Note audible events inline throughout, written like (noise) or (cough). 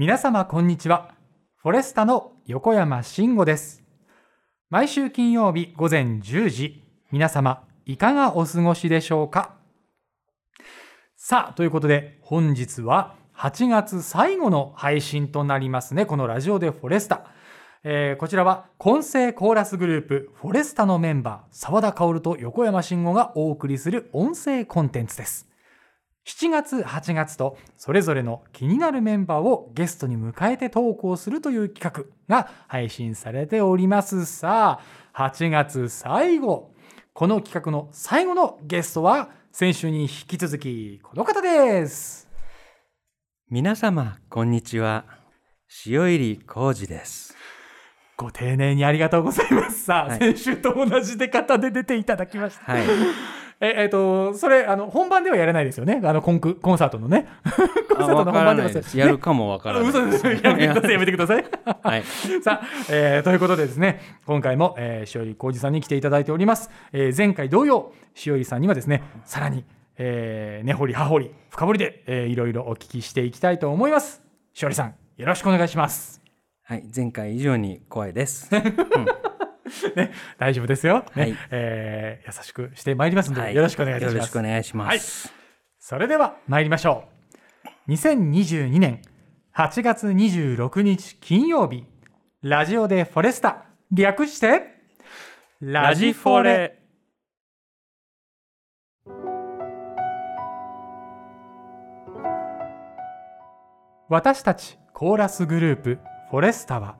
皆様こんにちは。フォレスタの横山慎吾です。毎週金曜日午前10時皆様いかがお過ごしでしょうか？さあということで本日は8月最後の配信となりますね。このラジオでフォレスタ。えーこちらは混声コーラスグループフォレスタのメンバー澤田薫と横山慎吾がお送りする音声コンテンツです。7月8月とそれぞれの気になるメンバーをゲストに迎えて投稿するという企画が配信されておりますさあ8月最後。この企画の最後のゲストは先週に引き続きこの方です。皆様こんにちは。塩入浩二です。ご丁寧にありがとうございます。さあ、はい。先週と同じ出方で出ていただきました。はいええっとそれあの本番ではやらないですよね。あのコンクコンサートのね。コンサートの本番ではです。やるかもわからない。嘘ですやめてください。やめてくださいはい。(laughs) さあ、えーということでですね今回も、えー、塩入浩二さんに来ていただいております、えー前回同様塩入さんにはですねさらに、えー根掘り葉掘り深掘りで、えーいろいろお聞きしていきたいと思います。塩入さんよろしくお願いします。はい前回以上に怖いです (laughs) (laughs) ね大丈夫ですよ、ねはい。えー優しくしてまいりますので、はい。よろしくお願いいたしよろしますくお願いします。それでは参りましょう。2022年8月26日金曜日。ラジオでフォレスタ。略してラジフォレ。私たちコーラスグループフォレスタは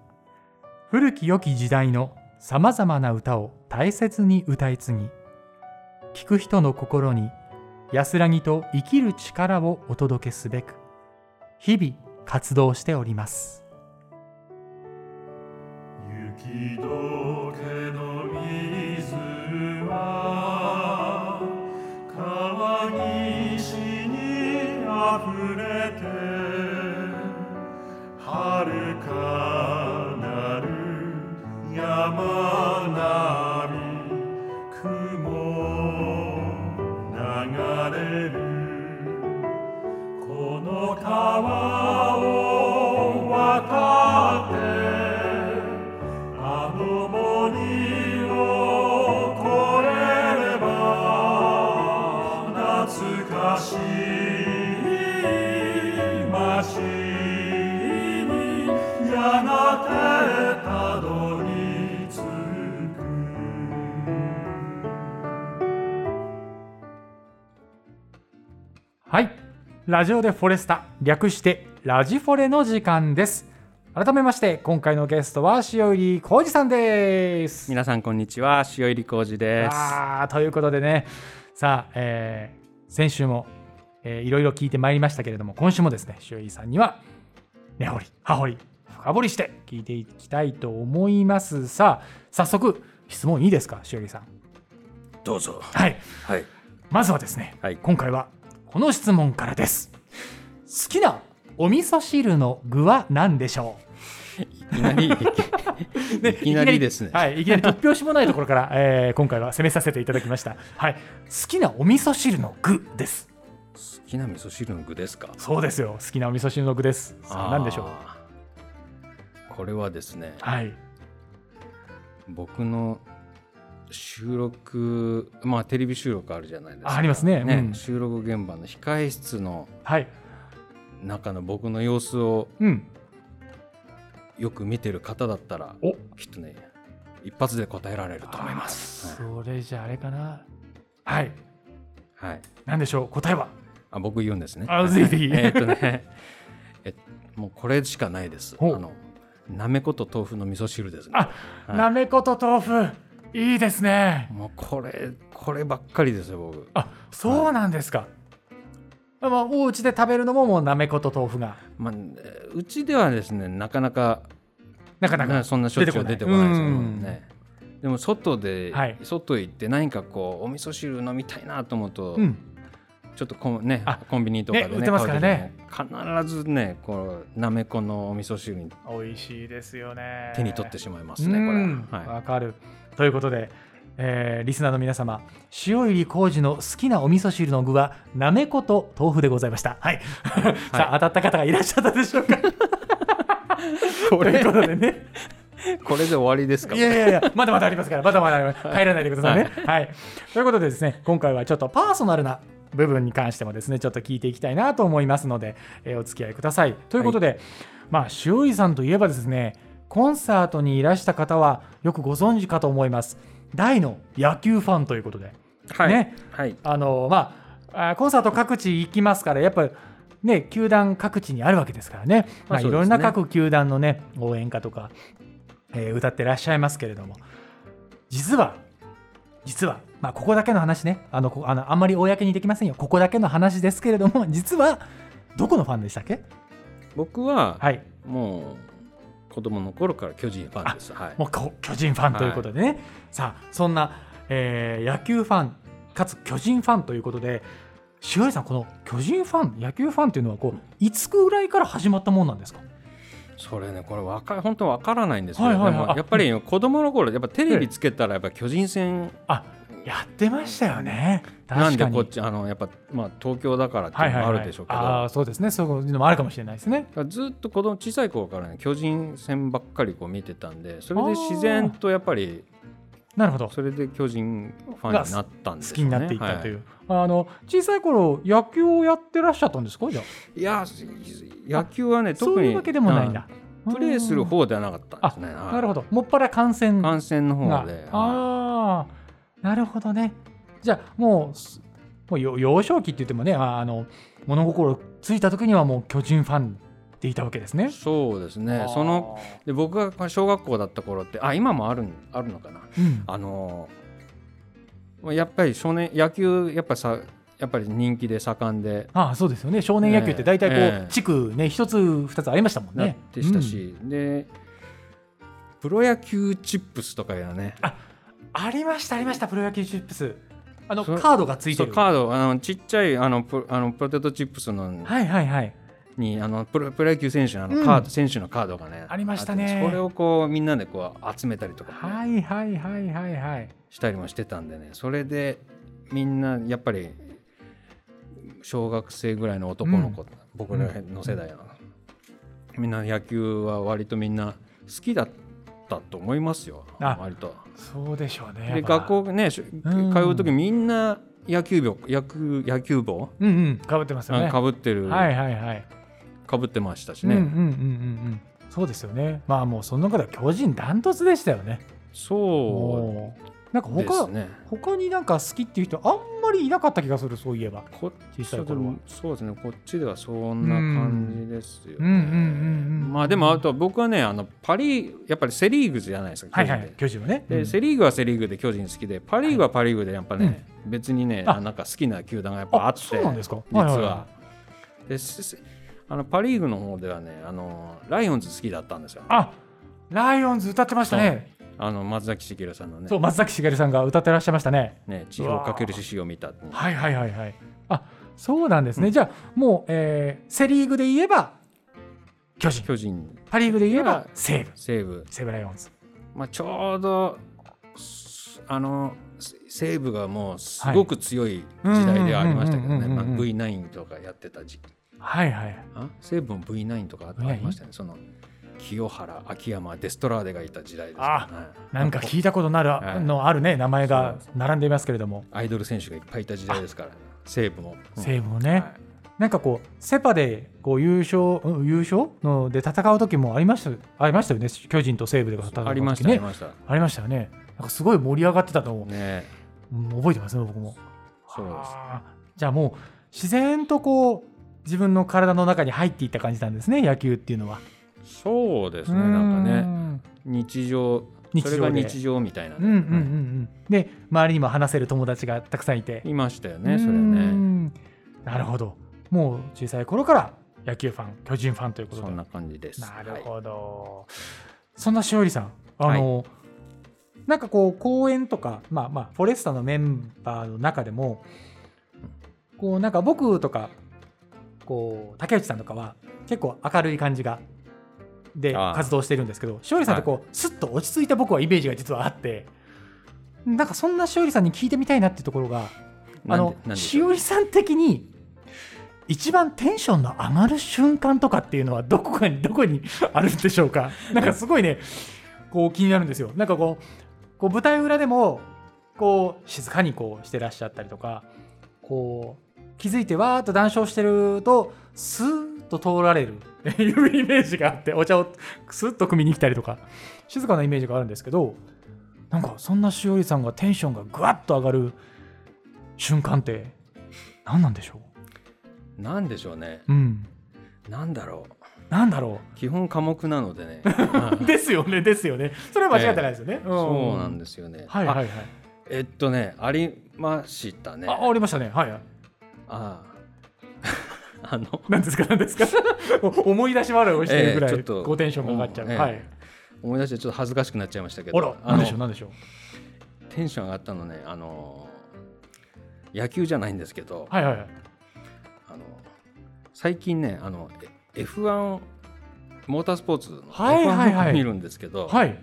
古き良き時代のさまざまな歌を大切に歌い継ぎ聴く人の心に安らぎと生きる力をお届けすべく日々活動しております。雪解けのラジオでフォレスタ略してラジフォレの時間です。改めまして今回のゲストは塩入浩二さんです。皆さんこんにちは。塩入浩二です。あーということでね。さあ、えー先週も、えーいろいろ聞いてまいりましたけれども今週もですね塩入さんには根掘り葉掘り深掘りして聞いていきたいと思います。さあ早速質問いいですか塩入さん？どうぞ。はい。はい。まずはですね、はい。今回はこの質問からです。好きなお味噌汁の具は何でしょいきなり。(laughs) いきなりですね。はい、いきなり突拍子もないところから、えー今回は攻めさせていただきました、はい、好きなお味噌汁の具です。好きな味噌汁の具ですか？そうですよ。好きなお味噌汁の具です。さあ何でしょう？これはですね。はい。僕の収録まあテレビ収録あるじゃないですか。あありますね。うん。収録現場の控え室のはい。中の僕の様子をうん。よく見てる方だったらお。きっとね一発で答えられると思います、あーそれじゃああれかな。はい。はい、はい何でしょう？答えは？あ僕言うんですね。あぜひぜひ。(laughs) えーっとね (laughs) えもうこれしかないです。あのなめこと豆腐の味噌汁ですね。あ、はい。なめこと豆腐いいですね。もうこれこればっかりですよ僕。あそうなんですか、まあ、お家で食べるのももうなめこと豆腐が。まあ、えーうちではですねなかなかなかなかねそんなしょっちゅう出てこない。ですようん。ね。でも外で、はい。外行って何かこうお味噌汁飲みたいなと思うと、うん。ちょっとこんねあコンビニとかでねね売ってますからね。必ずねこうなめこのお味噌汁に美味しいですよね。手に取ってしまいますね、うんこれは。はい。わかるということで、えーリスナーの皆様塩入り浩二の好きなお味噌汁の具はなめこと豆腐でございました。はい、さあ当たった方がいらっしゃったでしょうか？こというれことでね。これで終わりですか？いやいやいやまだまだありますからまだまだ帰らないでくださいね。はい、ということでですね今回はちょっとパーソナルな部分に関してもですねちょっと聞いていきたいなと思いますので、えーお付き合いください。ということで、まあ塩井さんといえばですねコンサートにいらした方はよくご存知かと思います。大の野球ファンということで。はい、ね。はい。あのまああコンサート各地行きますからやっぱりね球団各地にあるわけですからね,、まあ、ね。ろんな各球団のね応援歌とか、えー歌ってらっしゃいますけれども。実は実はまあここだけの話ね。あのこあのあんまり公にできませんよ。ここだけの話ですけれども実はどこのファンでしたっけ？僕ははい。もう子供の頃から巨人ファンです。はい。もうこ巨人ファンということでね、さあそんな、えー野球ファンかつ巨人ファンということで塩井さんこの巨人ファン野球ファンっていうのはこういつぐらいから始まったもんなんですか？それねこれわか本当わからないんですけど、はいはいはい。もやっぱり子供の頃やっぱテレビつけたらやっぱ巨人戦あやってましたよね。なんでこっちあのやっぱまあ東京だからってはいいうはいはいのもあるでしょうけど、ああそうですね。そういうのもあるかもしれないですね。ずっと子供小さい頃からね巨人戦ばっかりこう見てたんでそれで自然とやっぱりなるほど。それで巨人ファンになったんです好きになっていったといはう、あの小さい頃野球をやってらっしゃったんですかじゃあ？いや野球はね特にそういうわけでもないんだ。うんプレーする方ではなかったんですね。なるほど。どもっぱら観戦観戦のが。方でああなるほどね。じゃあもうすもうよ幼少期って言ってもねああの物心ついた時にはもう巨人ファンでいたわけですね。そうですね。その、で僕が小学校だった頃ってあ今もあるんあるのかな。うん、あのやっぱり少年野球やっぱさやっぱり人気で盛んで。ああそうですよね。少年野球って大体こう、ええ。地区ね一つ二つありましたもんね。てしたし、でプロ野球チップスとかやね。ありましたありましたプロ野球チップス。あのそカードがついてる。カード。あのちっちゃいあのプあのポテトチップスのはいはいはい。にあのプロプロ野球選手のあうん。のカード、選手のカードがねありましたね。あってそれをこうみんなでこう集めたりとかね、はいはいはいはいはい。したりもしてたんでね。それでみんなやっぱり小学生ぐらいの男の子、僕らの世代の、みんな野球は割とみんな好きだったと思いますよ。あ。割と。そうでしょうねで学校ね通う時みんな野球帽野球野球帽うんうん。かぶってますよね。かぶってる、はいはいはい。かぶってましたしね、うんうんうんうんうん。そうですよね。まあもうその中では巨人ダントツでしたよね。そおーなんか他、ね。他になんか好きっていう人あんまりいなかった気がするそういえば。こ小さい頃は。そうですねこっちではそんな感じですよまあでもあとは僕はねあのパリやっぱりセ・リーグじゃないですかはいはい巨人ね。でうん。セ・リーグはセ・リーグで巨人好きでパ・リーグはパ・リーグでやっぱね、別にねあ。なんか好きな球団がやっぱあってそうなんですか。実は,、はいはい。は。でせあのパ・リーグの方ではねあのライオンズ好きだったんですよ。あライオンズ歌ってましたねあの松崎しげるさんのね。そう松崎しげるさんが歌ってらっしゃいましたね。ね地表かける獅子を見たはいはいはいはい。あそうなんですね、じゃあもう、えーセ・リーグで言えば巨人。巨人。パ・リーグで言えば西武。西武、西武ライオンズ。まあ、ちょうどすあのせ西武がもうすごく強い時代ではありましたけどね。まあうんうんうんうんうん。V9 とかやってた時期。はいはい。あ西武も V9 とかあありましたね。その清原秋山デストラーデがいた時代ですね。なんか聞いたことなはい。るのあるね名前が並んでいますけれども。アイドル選手がいっぱいいた時代ですから、ね、西武も、うん。西武もね、はい。なんかこうセ・パでこう優勝うん優勝ので戦う時もありましたありましたよね。巨人と西武で戦う時ね。ありましたありました。ありましたよね。なんかすごい盛り上がってたと思う、ね。うん覚えてますね僕も。そうです。はあ。じゃあもう自然とこう自分の体の中に入っていった感じなんですね野球っていうのはそうですねなんかねね日常日常で。それが日常みたいなね、うんうんうんうん。で周りにも話せる友達がたくさんいて。いましたよねそれうねん。なるほど。もう小さい頃から野球ファン巨人ファンということで。そんな感じです。なるはいほど、そんなしおりさんあの、なんかこう公演とかまあまあフォレスタのメンバーの中でもこうなんか僕とかこう竹内さんとかは結構明るい感じがで活動してるんですけどしおりさんってこう、スッと落ち着いた僕はイメージが実はあってなんかそんなしおりさんに聞いてみたいなっていうところがあのしおりさん的に一番テンションの上がる瞬間とかっていうのはどこかに (laughs) どこにあるんでしょうか？なんかすごいねこう気になるんですよ。なんかこうこう舞台裏でもこう静かにこうしてらっしゃったりとかこう気づいてわーっと談笑してるとスーッと通られる (laughs) いうイメージがあってお茶をスッと汲みに来たりとか静かなイメージがあるんですけどなんかそんなしおりさんがテンションがぐわっと上がる瞬間って何なんでしょなんでしょうね。ううん。なんだろう。なんだろ基本科目なのでね。う (laughs) ですよねですよね。それは間違ってないですよね、そうなんでですよね、はいはいはい。あえっとねありましたね。あありましたね。はいはい。あああの何ですか？何ですか？(laughs) 思い出し笑いをしてるぐらい、ええちょっとこうテンションが上がっちゃう、うんええはい。思い出してちょっと恥ずかしくなっちゃいましたけあどあのら何でしょう？何でしょう？テンション上がったのねあの野球じゃないんですけど、はいはいはい。あの最近ねあのえ F1 モータースポーツのはいはいはい。F1 見るんですけど、はい。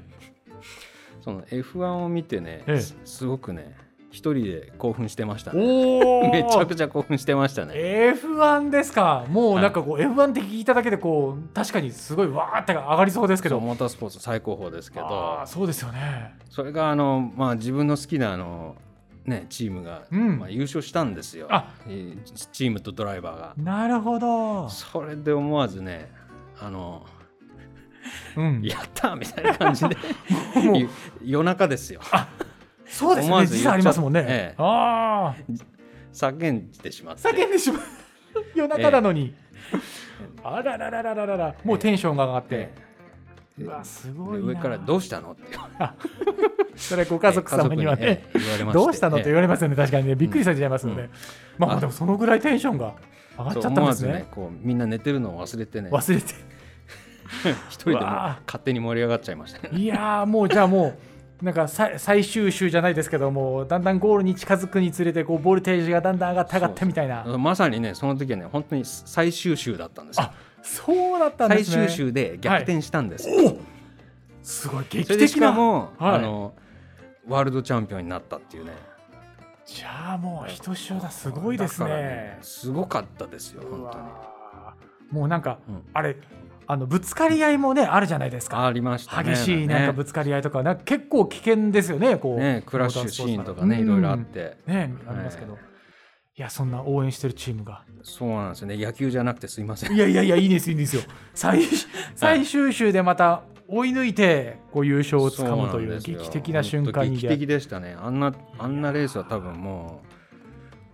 その F1 を見てね、ええ。すすごくね一人で興奮してましたね。めちゃくちゃ興奮してましたね。F1 ですか？もうなんかこう F1 って聞いただけでこう確かにすごいわーって上がりそうですけど。モータースポーツ最高峰ですけあどーそうですよね。それがあの、まあ、自分の好きなあの、ね、チームが、うん。まあ、優勝したんですよ。チームとドライバーが。なるほど、それで思わずねあのうん、やったみたいな感じで (laughs) (laughs) 夜中ですよそうですね。時差ありますもんね、ええ。ああ。叫んでしまって叫んでしまう。(laughs) 夜中なのに、あらららららららもうテンションが上がって、ええ。うわすでごいな。上から「どうしたの?」って (laughs) それご家族様にはね、ええ家族にええ言われまして。どうしたのと言われますよね。確かにね。びっくりされちゃいますので、うん。まああ。でもそのぐらいテンションが上がっちゃったんですね。ねこうみんな寝てるのを忘れてね。忘れて。(laughs) 一人でもうわ勝手に盛り上がっちゃいましたね。いやーもうじゃあもうなんかさ最終週じゃないですけどもだんだんゴールに近づくにつれてこうボルテージがだんだん上がって上がってみたいな。まさにねその時はね本当に最終週だったんですよ。あそうだったんで最すね。終週で逆転したんですよ、おすごい劇的な。かも、はい。あのワールドチャンピオンになったっていうね。じゃあもうひとしおだ。すごいですだからねすごかったですよう本当に。もうなんか、うん。あれあのぶつかり合いもねあるじゃないですか。ありましたね。激しいなんかぶつかり合いとかなんか結構危険ですよねこう。ねクラッシュシーンとかねいろいろあっ、て。うんねありますけど、いやそんな応援してるチームが。そうなんですよね。野球じゃなくてすいません。いやいやいやいいですいいんですよ。最最終週でまた追い抜いてこう優勝をつかむという劇的な瞬間に。劇的でしたね。あんなあんなレースは多分もう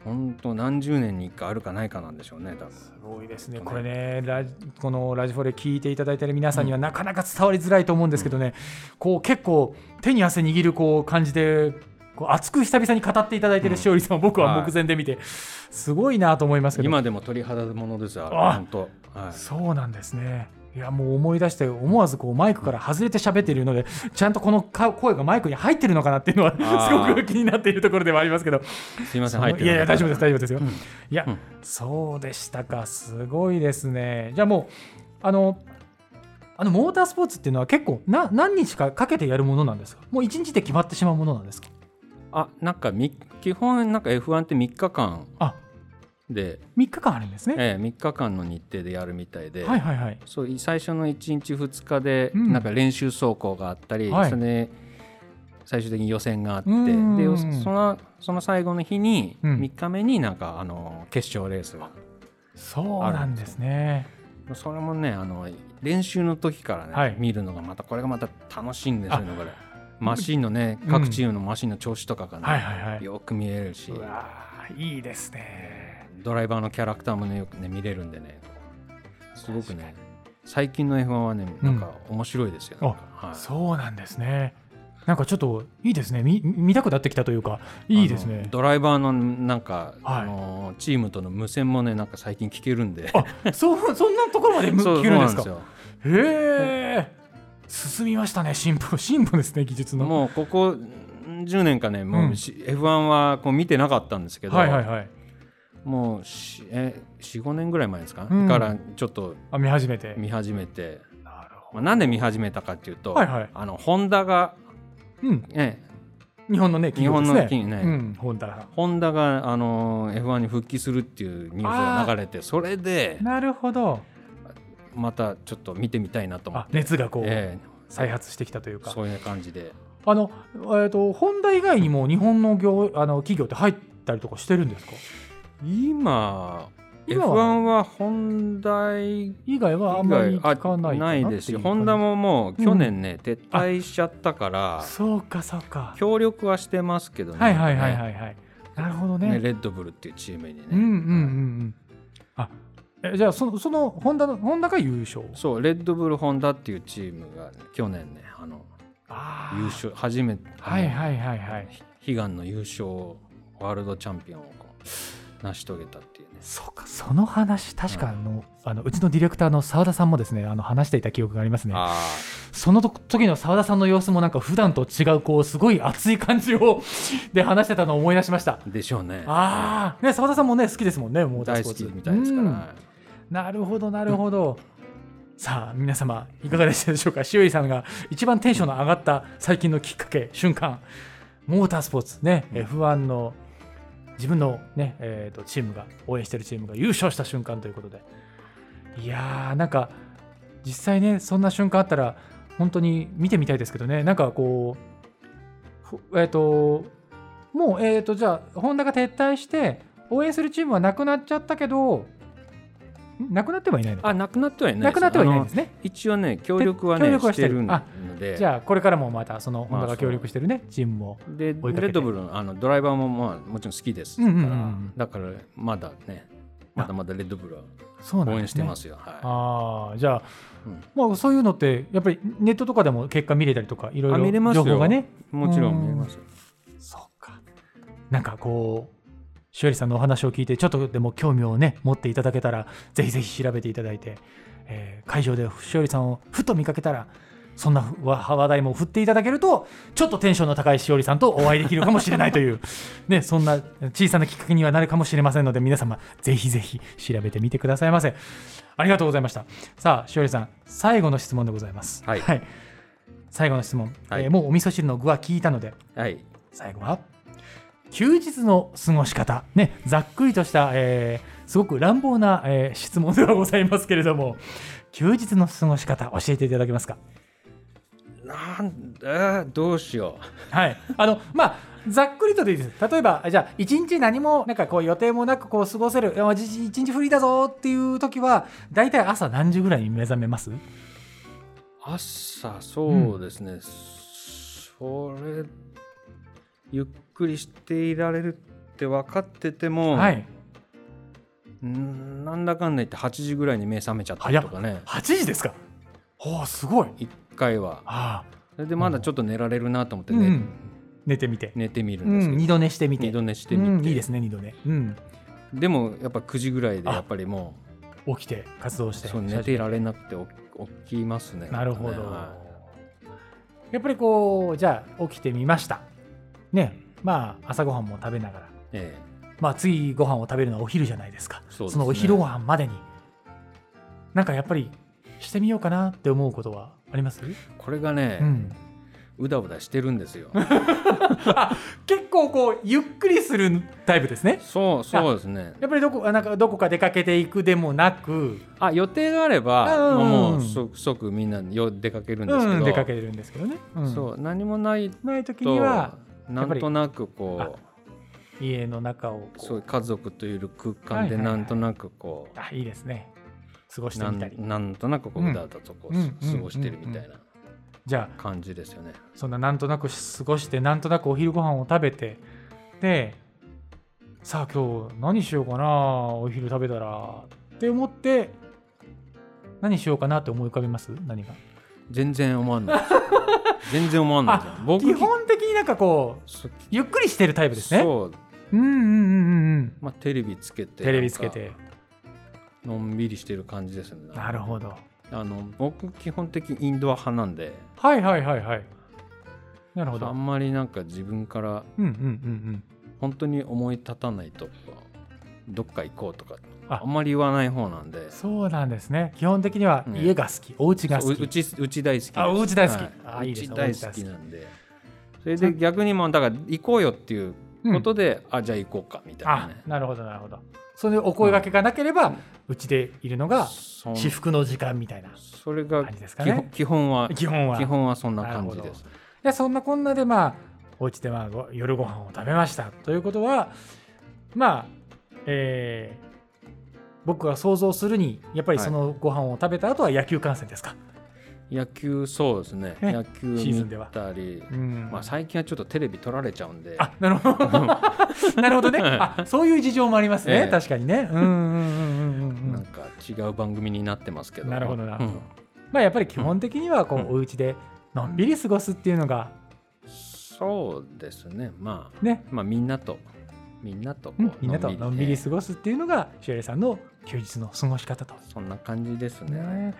本当何十年に一回あるかないかなんでしょうね多分。すごいですね、ね。これねラジ、このラジフォレ聞いていただいている皆さんにはなかなか伝わりづらいと思うんですけどね、こう結構、手に汗握るこう感じで、こう熱く久々に語っていただいているしおりさんを僕は目前で見て、すごいなと思いますけど、今でも鳥肌ものですよあ本当。はい。そうなんですね。いやもう思い出して思わずこうマイクから外れて喋っているのでちゃんとこのか声がマイクに入ってるのかなっていうのはすごく気になっているところではありますけど。すいません入っていやいや大丈夫です大丈丈夫ですよ、うんいや、うん。そうでしたか。すごいですね。じゃあもうあのあのモータースポーツっていうのは結構な何日かかけてやるものなんですか？もう1日で決まってしまうものなんですか？あなんかみ基本なんか F1 って3日間。あで、3日間あるんですね、ええ、3日間の日程でやるみたいで、はいはいはい。そう最初の1日2日でうん。なんか練習走行があったり、はい。それで最終的に予選があってうん。でそのその最後の日にうん。3日目になんかあの決勝レースが、そうなんですね。それもねあの練習の時からね、はい。見るのがまたこれがまた楽しいんですよねこれ。マシンのねうん。各チームのマシンの調子とかがね、はいはいはい。よく見えるし。いいですねドライバーのキャラクターもねよくね見れるんでね。すごくね最近の F1 はねなんか面白いですよ、あなんかはい。そうなんですね。なんかちょっといいですね。み見たくなってきたというかいいですね。ドライバーのなんか、はい。あのチームとの無線もねなんか最近聞けるんで。あそう (laughs) そんなところまで聞けるんですか？へえ進みましたね進歩 (laughs) 進歩ですね技術の。もうここ10年かねもうし、F1 はこう見てなかったんですけど、はいはいはいもうしえ45年ぐらい前ですか、うん。からちょっとあ見始めて。見始めて、なるほまあ、なんで見始めたかっていうと、はいはい。あのホンダが、どうん。ね、日本のねね。日本の企業ね。うん、ホンダホンダがあの F1 に復帰するっていうニュースが流れてそれでなるほど。またちょっと見てみたいなと思あって、熱がこう、え再発してきたというか。えそういう感じで。あの、えー、とホンダ以外にも日本の業あの企業って入ったりとかしてるんですか？今今 F1 はホンダ以以外はあんまり聞かないかなないですよっていう感じ？ホンダももう去年ね、撤退しちゃったからそうかそうか。協力はしてますけどねはいはいはいはいはい。なるほどね。ねレッドブルっていうチームにね、うんうんうんうん。あえじゃあそのそのホンダのホンダが優勝？そうレッドブルホンダっていうチームが、去年ねあのあー。優勝初めてはいはいはいはい。悲願の優勝ワールドチャンピオンをこう成し遂げたっていうね。そうかその話確かあの,、あのうちのディレクターの澤田さんもですねあの話していた記憶がありますね。あその時の澤田さんの様子もなんか普段と違うこうすごい熱い感じをで話してたのを思い出しました。あでしょうね。ああね澤田さんもね好きですもんねモーター大好スポーツ。きみたいですから、うん。なるほどなるほど。さあ皆様いかがでしたでしょうか？しおりさんが一番テンションの上がった最近のきっかけ瞬間。モータースポーツ。ね、うん。F1 の自分のね、えーとチームが応援してるチームが優勝した瞬間ということで。いやーなんか実際ねそんな瞬間あったら本当に見てみたいですけどね。なんかこうえっ、ともうえっ、とじゃあホンダが撤退して応援するチームはなくなっちゃったけどなくなってはいないのか。あなくなってはいないなくなってはいないですね。一応ね協力は協ね力はしててるので。じゃあこれからもまたそのホンダまあが協力してるね、チームもでレッドブルのあのドライバーもまあもちろん好きですから、うんうんうんうん。だからまだねまだまだレッドブルは応援してますよ、はああじゃあ、うん。まあ、そういうのってやっぱりネットとかでも結果見れたりとかいろいろ情報がね。い、もちろうんん見えますよ。そうか。なんかこうしおりさんのお話を聞いてちょっとでも興味をね持っていただけたらぜひぜひ調べていただいて、えー会場でしおりさんをふと見かけたらそんな話話題も振っていただけるとちょっとテンションの高いしおりさんとお会いできるかもしれないという、(laughs) ね、そんな小さなきっかけにはなるかもしれませんので皆様ぜひぜひ調べてみてくださいませ。ありがとうございました。さあしおりさん最後の質問でございます。はい。最後の質問、はい。えーもうお味噌汁の具は聞いたので。はい。最後は？休日の過ごし方。ねざっくりとした、えーすごく乱暴な、えー質問ではございますけれども休日の過ごし方教えていただけますか？なんだどうしよはい。あのまあざっくりとでいいです。例えばじゃあ一日何もなんかこう予定もなくこう過ごせる一日一日フリーだぞっていう時は大体朝何時ぐらいに目覚めます？う朝そうですね、それゆっくりしていられるって分かってても、はい。んなんだかんだ言って8時ぐらいに目覚めちゃったりとかね。8時ですか？おおすごい。1回は。あそれでまだちょっと寝られるなと思ってあ、ね、うん、寝てみて。寝てみるうんですけど、ん二度寝してみて。二度寝してみて、うんいいですね二度寝うん。でもやっぱ9時ぐらいでやっぱりも起きて活動してうそう寝ていられなくて起起きますね。なるほど、はやっぱりこうじゃあ起きてみましたねまあ朝ごはんも食べながら。いえ。まあ次ご飯を食べるのはお昼じゃないですか。そうですね。のお昼ご飯までに。なんかやっぱりしてみようかなって思うことはあります、えこれがね、うん、うだうだしてるんですよ。(laughs) 結構こうゆっくりするタイプですね。そうそうですね。やっぱりどこあなんかどこか出かけていくでもなく、あ予定があれば、うん。もう即即みんなよ出かけるんですけど、うん、出かけてるんですけどね、うん。そう何もないない時とにはなんとなくこ家の中をそういう家族という空間ではいはいはい。なんとなくこう、あいいですね。過ごしてなみたり。んなんとなくこううだうだとこう、うん。過ごしてるみたいなじゃあ感じですよね。そんななんとなく過ごしてなんとなくお昼ご飯を食べてでさあ今日何しようかなお昼食べたらって思って何しようかなって思い浮かびます？何が？全然思わない。全然思わない。僕基本的になんかこうそゆっくりしてるタイプですね。そう、うんうんうんうんうん。まあ、テレビつけてテレビつけて。のんびりしてる感じですね。なるほど。あの僕基本的にインドア派なんで。はいはいはいはい。なるほど。あんまりなんか自分からうんうんうんうん。本当に思い立たないとどっか行こうとかああ。んまり言わない方なんで。そうなんですね。基本的には家が好き、お家が好き。そううちうち大好きあお家大好き。はい。あいいですうち大好きなんで。それで逆にもうだから行こうよっていうことで、あじゃあ行こうかみたいなあねなるほどなるほど。それでお声掛けがなければうち、でいるのが至福の時間みたいなそれが基本ね。基本は基本は。基本はそんな感じです。いやそんなこんなでまあお家でまあご夜ご飯を食べましたということはまあえー僕が想像するにやっぱりそのご飯を食べた後は野球観戦ですか、野球そうですね。ね。野球見シーズンでは。たり、うん。まあ、最近はちょっとテレビ取られちゃうんで。あなるほど。(laughs) なるほどね。あそういう事情もありますね、ええ。確かにね。うんうんうんうんうん。う (laughs) んなんか違う番組になってますけど。なるほどな。るほどうん。まあやっぱり基本的にはこう、うん。お家でのんびり過ごすっていうのがそうですね。まあね、まあみんなとみんなとこううんみんなとのんびりえ過ごすっていうのがしおりさんの休日の過ごし方と。えそんな感じですねね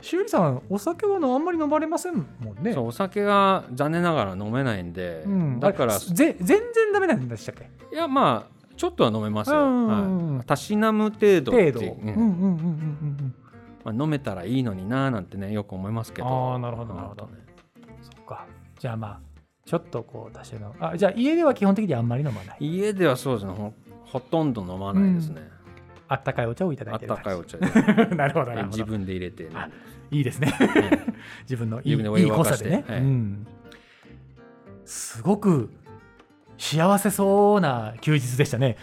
しおりさんお酒はあんまり飲まれませんもんね。そうお酒が残念ながら飲めないんで、うん、だからぜ全然ダメなんでしたっけ？いやまあちょっとは飲めますよ、たしなむ程度程度。いううんうんうんうんうんうんまあ、飲めたらいいのになーなんてねよく思いますけどあーなるほどなるほどねうん。そっか。じゃあまあちょっとこう足してのあじゃあ家では基本的にあんまり飲まない。家ではそうですね。ほほとんど飲まないですね、あったかいお茶をいただあったいてるかいお茶で。(laughs) なるほどなるほど。自分で入れてね、あいいですね。え自分のいいいい濃さでね、はい。うん、すごく幸せそうな休日でしたね。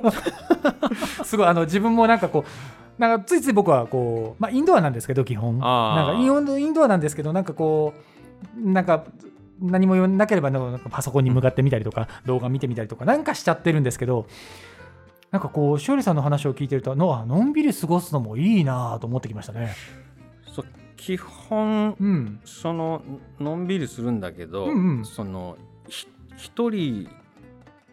(laughs) すごいあの自分もなんかこうなんかついつい僕はこう、まあ、インドアなんですけど基本。なんかインドインドアなんですけどなんかこうなんか何も言わなければなんかパソコンに向かってみたりとか、動画見てみたりとかなんかしちゃってるんですけどなんかこうしおりさんの話を聞いてるとのあのんびり過ごすのもいいなと思ってきましたね。そう基本うん、そののんびりするんだけど、うんうんそのひ一人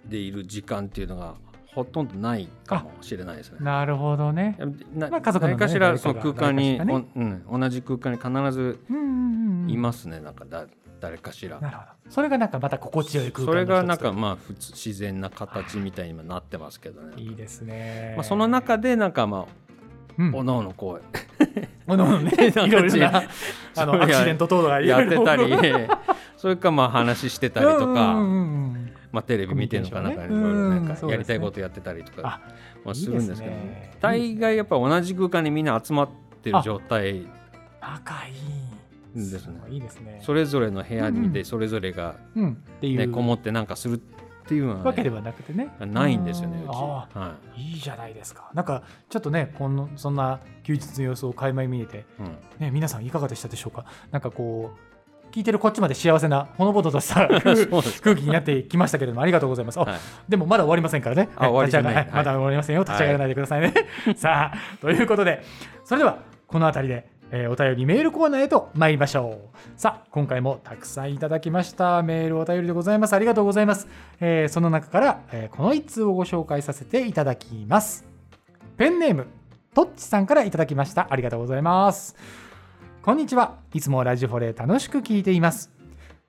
でいる時間っていうのがほとんどないかもしれないですね。なるほどね。なまあ家族のね何かしらその空間に、誰かしおうん、同じ空間に必ずいますね、なんかだ誰かしら。なるほど。それがなんかまた心地よい空間それがなんのかまあ普通自然な形みたいにもなってますけどね。いいですね。まあ、その中でなんかまあうん、おのおのこ (laughs) おのおのね、(laughs) いろいろなあのアクシデント等がうやってたり。い (laughs) それかまあ話してたりとか、うんうんうんうん。まあ、テレビ見てるのかなんかいろいろなんかやりたいことやってたりとかあまあするんですけど。大概やっぱ同じ空間にみんな集まってる状態。仲いい。ですねいいですね。それぞれの部屋うんでそれぞれが、ねこもってなんかするっていうのは、ね、わけではなくてね。ないんですよねうち、あはーいいじゃないですか。なんかちょっとね、このそんな休日の様子を垣間見えて、いうんね、皆さんいかがでしたでしょうか？なんかこう聞いてるこっちまで幸せなほのぼのとした (laughs) 空気になってきましたけれどもありがとうございます。でもまだ終わりませんからね。あ終わりまだ終わりませんよ。立ち上がらないでくださいね。(laughs) さあ、ということで、それではこの辺りで、えーお便りメールコーナーへと参りましょう。さあ、今回もたくさんいただきましたメールお便りでございます。ありがとうございます。えーその中から、えーこの一通をご紹介させていただきます。ペンネーム、とっちさんからいただきました。ありがとうございます。こんにちは。いつもラジフォレ楽しく聞いています。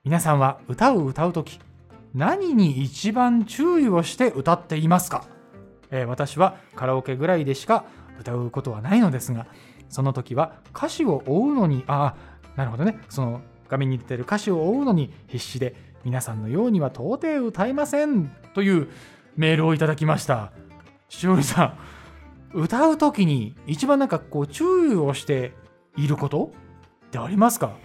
皆さんは歌を歌うとき、何に一番注意をして歌っていますか、えー私はカラオケぐらいでしか歌うことはないのですがその時は歌詞を追うのにああなるほどね。その画面に出てる歌詞を追うのに必死で皆さんのようには到底歌えませんというメールをいただきました。しおりさん歌う時に一番なんかこう注意をしていることってありますか？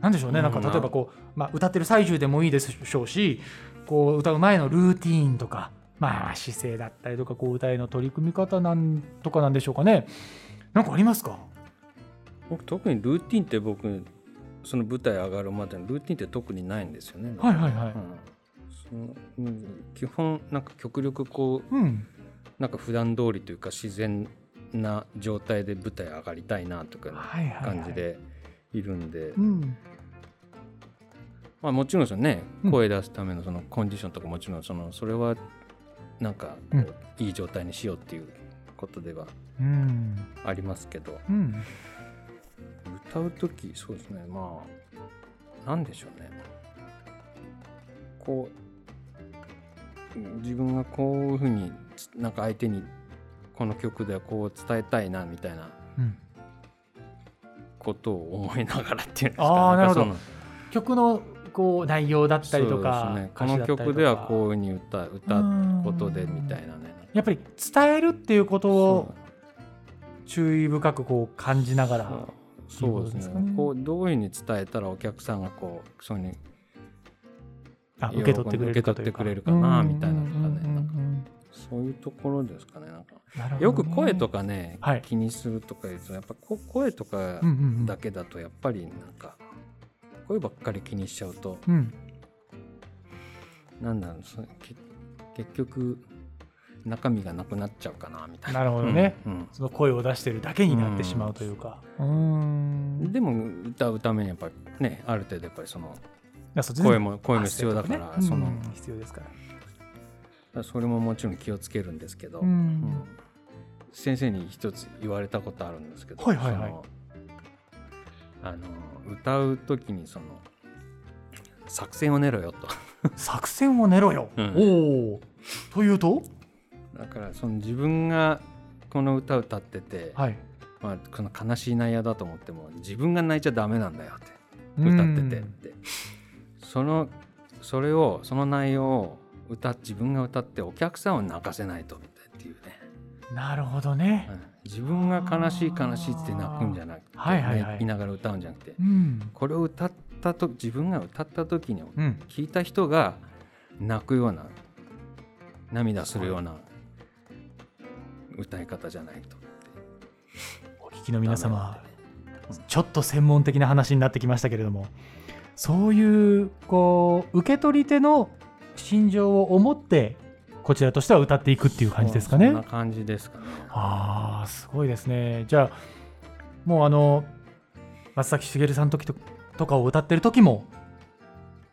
なんでしょうね。なんかうん例えばこう、まあ、歌ってる最中でもいいでしょうしこう歌う前のルーティーンとか、まあ、姿勢だったりとかこう歌への取り組み方なんとかなんでしょうかねなんかありますか？僕特にルーティンって僕その舞台上がるまでのルーティンって特にないんですよね。はいはいはい。うん。基本なんか極力こううん。なんか普段通りというか自然な状態で舞台上がりたいなとか感じでいるんで、うん。まあもちろんそのねうん。声出すためのそのコンディションとかもちろんそのそれはなんかいい状態にしようっていうことではうんありますけどうん。歌う時そうですね。まあなんでしょうね。こう自分がこういうふうにつなんか相手にこの曲ではこう伝えたいなみたいなうん。ことを思いながらっていうんですかあーなるほど。曲のこう内容だったりとか、ね、この曲ではこういうふうに歌歌うことでみたいなね。やっぱり伝えるっていうことを注意深くこう感じながらそう。そうですね。ね。こうどういうふうに伝えたらお客さんがこうそうにあ受け取ってくれる受け取ってくれるかなみたいなのとかねうんうそういうところですかね。なんかよく声とかね、はい。気にするとか言うとやっぱこ声とかだけだとやっぱりなんか声ばっかり気にしちゃうとうん。なんだろうそけ結局中身がなくなっちゃうかなみたいな。なるほどね、うんその声を出してるだけになってしまうというか。うーん。でも歌うためにやっぱりねある程度やっぱりその声も声も必要だから、ねそのうん必要ですから。それももちろん気をつけるんですけど、うん。うん。先生に一つ言われたことあるんですけど、はいはいはい。あの歌う時にその作戦を練ろよと。作戦を練ろよ、うん。おおというと？だからその自分がこの歌歌ってて、はい。まあ、この悲しい内容だと思っても自分が泣いちゃダメなんだよって歌っててって。そのそれをその内容を歌自分が歌ってお客さんを泣かせないとみたいっていうね、うんなるほどね。う、ん。自分が悲しい悲しいって泣くんじゃなくて、はいはいはい。ね言いながら歌うんじゃなくてうん。これを歌ったと自分が歌った時にうん、聞いた人が泣くような涙するような歌い方じゃないとお聞きの皆様ちょっと専門的な話になってきましたけれどもそういうこう受け取り手の心情を思ってこちらとしては歌っていくっていう感じですかね。そんな感じですかね。ああすごいですね。じゃあもうあの松崎しげるさんの時ととかを歌ってる時も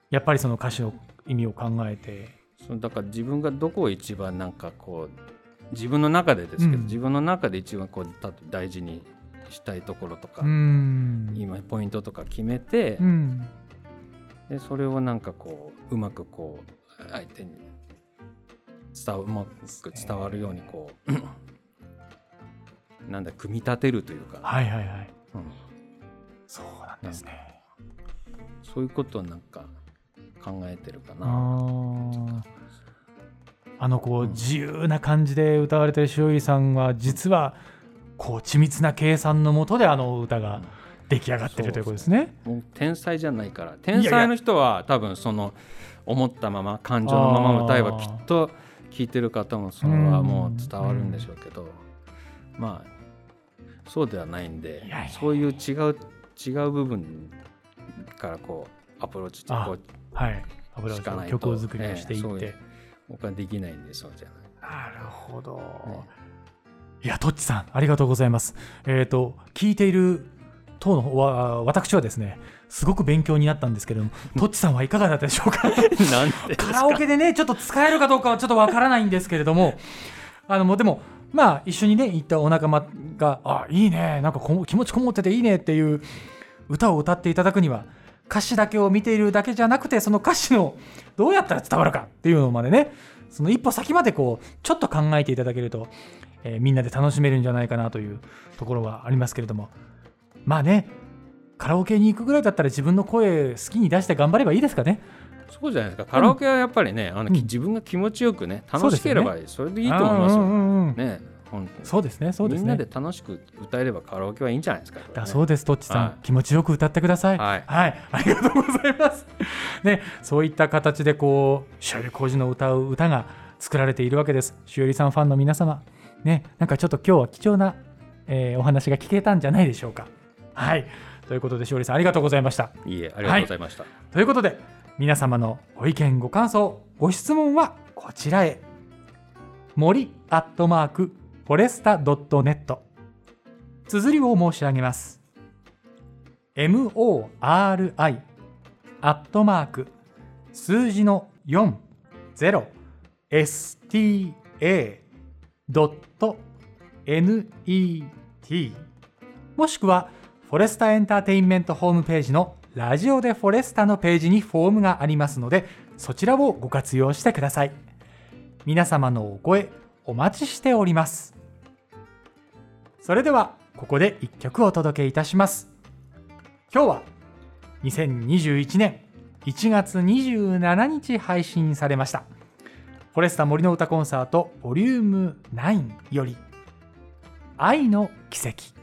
やっぱりその歌詞の意味を考えて。そうだから自分がどこを一番なんかこう自分の中でですけど、うん。自分の中で一番こうた大事にしたいところとか、うん。今ポイントとか決めて、うん。でそれをなんかこううまくこう相手に伝わうまく伝わるようにこう (clears throat) なんだ組み立てるというか、はいはいはい。うん。そうなんですね、そういうことをなんか考えてるかあな。ーあのこううん。自由な感じで歌われてる塩入さんは実はこう緻密な計算のもとであの歌が出来上がってるということですね。天才じゃないから。天才の人は多分その思ったまま感情のまま歌えばきっと聴いてる方もそれはもう伝わるんでしょうけど、まあそうではないんでそういう違う違う部分からこうアプローチしてこうはい、油しかないと曲を作りをしていって。僕はできないんでそうじゃない。なるほど。ねいや、トッチさん、ありがとうございます。えっ、と、聞いている当のわ私はですね、すごく勉強になったんですけれども、トッチさんはいかがだったでしょうか？(laughs) カか？ラオケでね、ちょっと使えるかどうかはちょっとわからないんですけれども、あの、もうでも、まあ、一緒にね、行ったお仲間が、あ、いいね、なんかこも気持ちこもってていいねっていう歌を歌っていただくには、歌詞だけを見ているだけじゃなくて、その歌詞のどうやったら伝わるかっていうのまでね、その一歩先までこう、ちょっと考えていただけると、えーみんなで楽しめるんじゃないかなというところはありますけれども、まあね、カラオケに行くぐらいだったら自分の声好きに出して頑張ればいいですかね。そうじゃないですか。カラオケはやっぱりね、あのうん。自分が気持ちよくね楽しければそれでいいと思いますよ。ね本当にそうですね、そうですね。みんなで楽しく歌えればカラオケはいいんじゃないですか。ねだそうです、トッチさん、はい気持ちよく歌ってください。はいありがとうございます。(laughs) ね、そういった形でこう、しおり浩二の歌う歌が作られているわけです。しおりさんファンの皆様、ね、なんかちょっと今日は貴重な、えーお話が聞けたんじゃないでしょうか。はい、ということでしおりさんありがとうございました。いいえ、ありがとうございました。ということで皆様のご意見ご感想ご質問はこちらへ森アットマークフォレスタ .net 綴りを申し上げます。MORI アットマーク数字の 40sta.net もしくはフォレスタエンターテインメントホームページのラジオでフォレスタのページにフォームがありますのでそちらをご活用してください。皆様のお声お待ちしております。それではここで一曲お届けいたします。今日は2021年1月27日配信されました。フォレスタ森の歌コンサートボリューム9より愛の奇跡。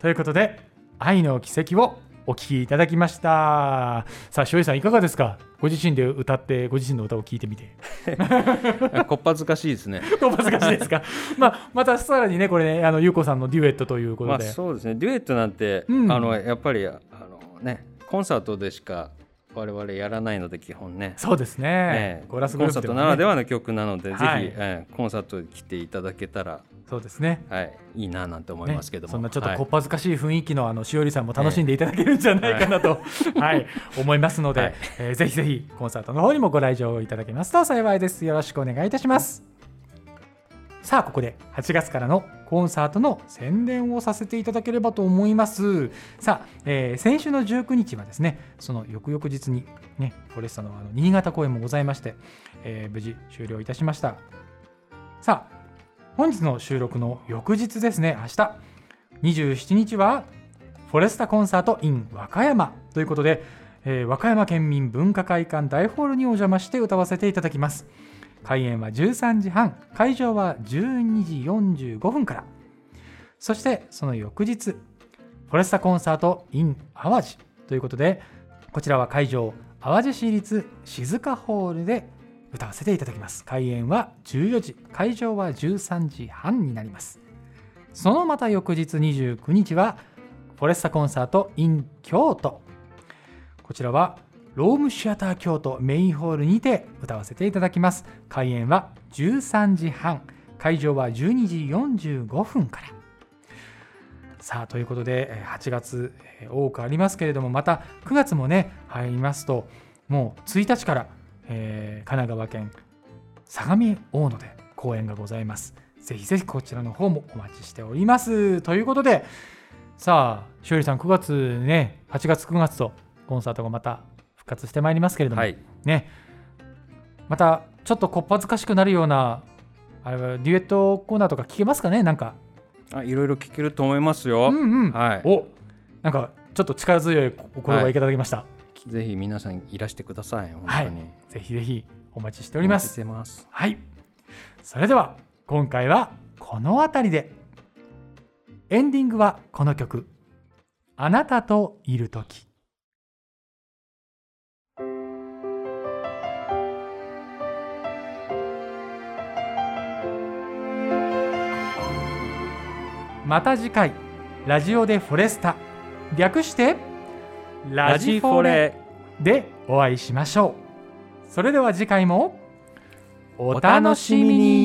ということで愛の奇跡をお聴きいただきました。さあ塩井さんいかがですか？ご自身で歌ってご自身の歌を聴いてみて。(laughs) こっぱずかしいですね。(laughs) お恥ずかしいですか？まあまたさらにねこれねあの優子さんのデュエットというこまとで、あそうですね。デュエットなんて、うん。あのやっぱりあのねコンサートでしか我々やらないので基本ね。そうですね。ええコーラスグコンサートならではの曲なので、はい。ぜひ、ええコンサートに来ていただけたら、そうですね。はい、いいななんて思いますけども、ね。そんなちょっとはい。こっぱずかしい雰囲気のあのしおりさんも楽しんでいただけるんじゃないかなと、はい。(laughs) 思いますので、はい。えーぜひぜひコンサートの方にもご来場いただけますと幸いです。よろしくお願いいたします。さあここで8月からのコンサートの宣伝をさせていただければと思います。さあ、えー先週の19日はですねその翌々日にねフォレスタのあの新潟公演もございまして、えー無事終了いたしました。さあ本日の収録の翌日ですね。明日。27日はフォレスタコンサート in 和歌山。ということで、えー和歌山県民文化会館大ホールにお邪魔して歌わせていただきます。開演は13時半。会場は12時45分から。そしてその翌日フォレスタコンサート in 淡路。ということでこちらは会場淡路市立静香ホールで歌わせていただきます。開演は14時会場は13時半になります。そのまた翌日29日はフォレスタコンサート in 京都。こちらはロームシアター京都メインホールにて歌わせていただきます。開演は13時半会場は12時45分から。さあということで8月多くありますけれどもまた9月もね入りますともう1日から、えー神奈川県相模大野で公演がございます。ぜひぜひこちらの方もお待ちしております。ということでさあしおりさん9月ね8月9月とコンサートがまた復活してまいりますけれども、はい、ね。またちょっとこっぱずかしくなるようなあれはデュエットコーナーとか聞けますかね？なんか。あいろいろ聞けると思いますよ。うんうん、はい。おなんかちょっと力強いお言葉いただきました、ぜひ皆さんいらしてください。本はい。当に。ぜひぜひお待ちしております。てます。はい。それでは今回はこの辺りで。エンディングはこの曲「あなたといる時」また次回ラジオでフォレスタ。略してラジフォレ。でお会いしましょう。それでは次回もお楽しみに。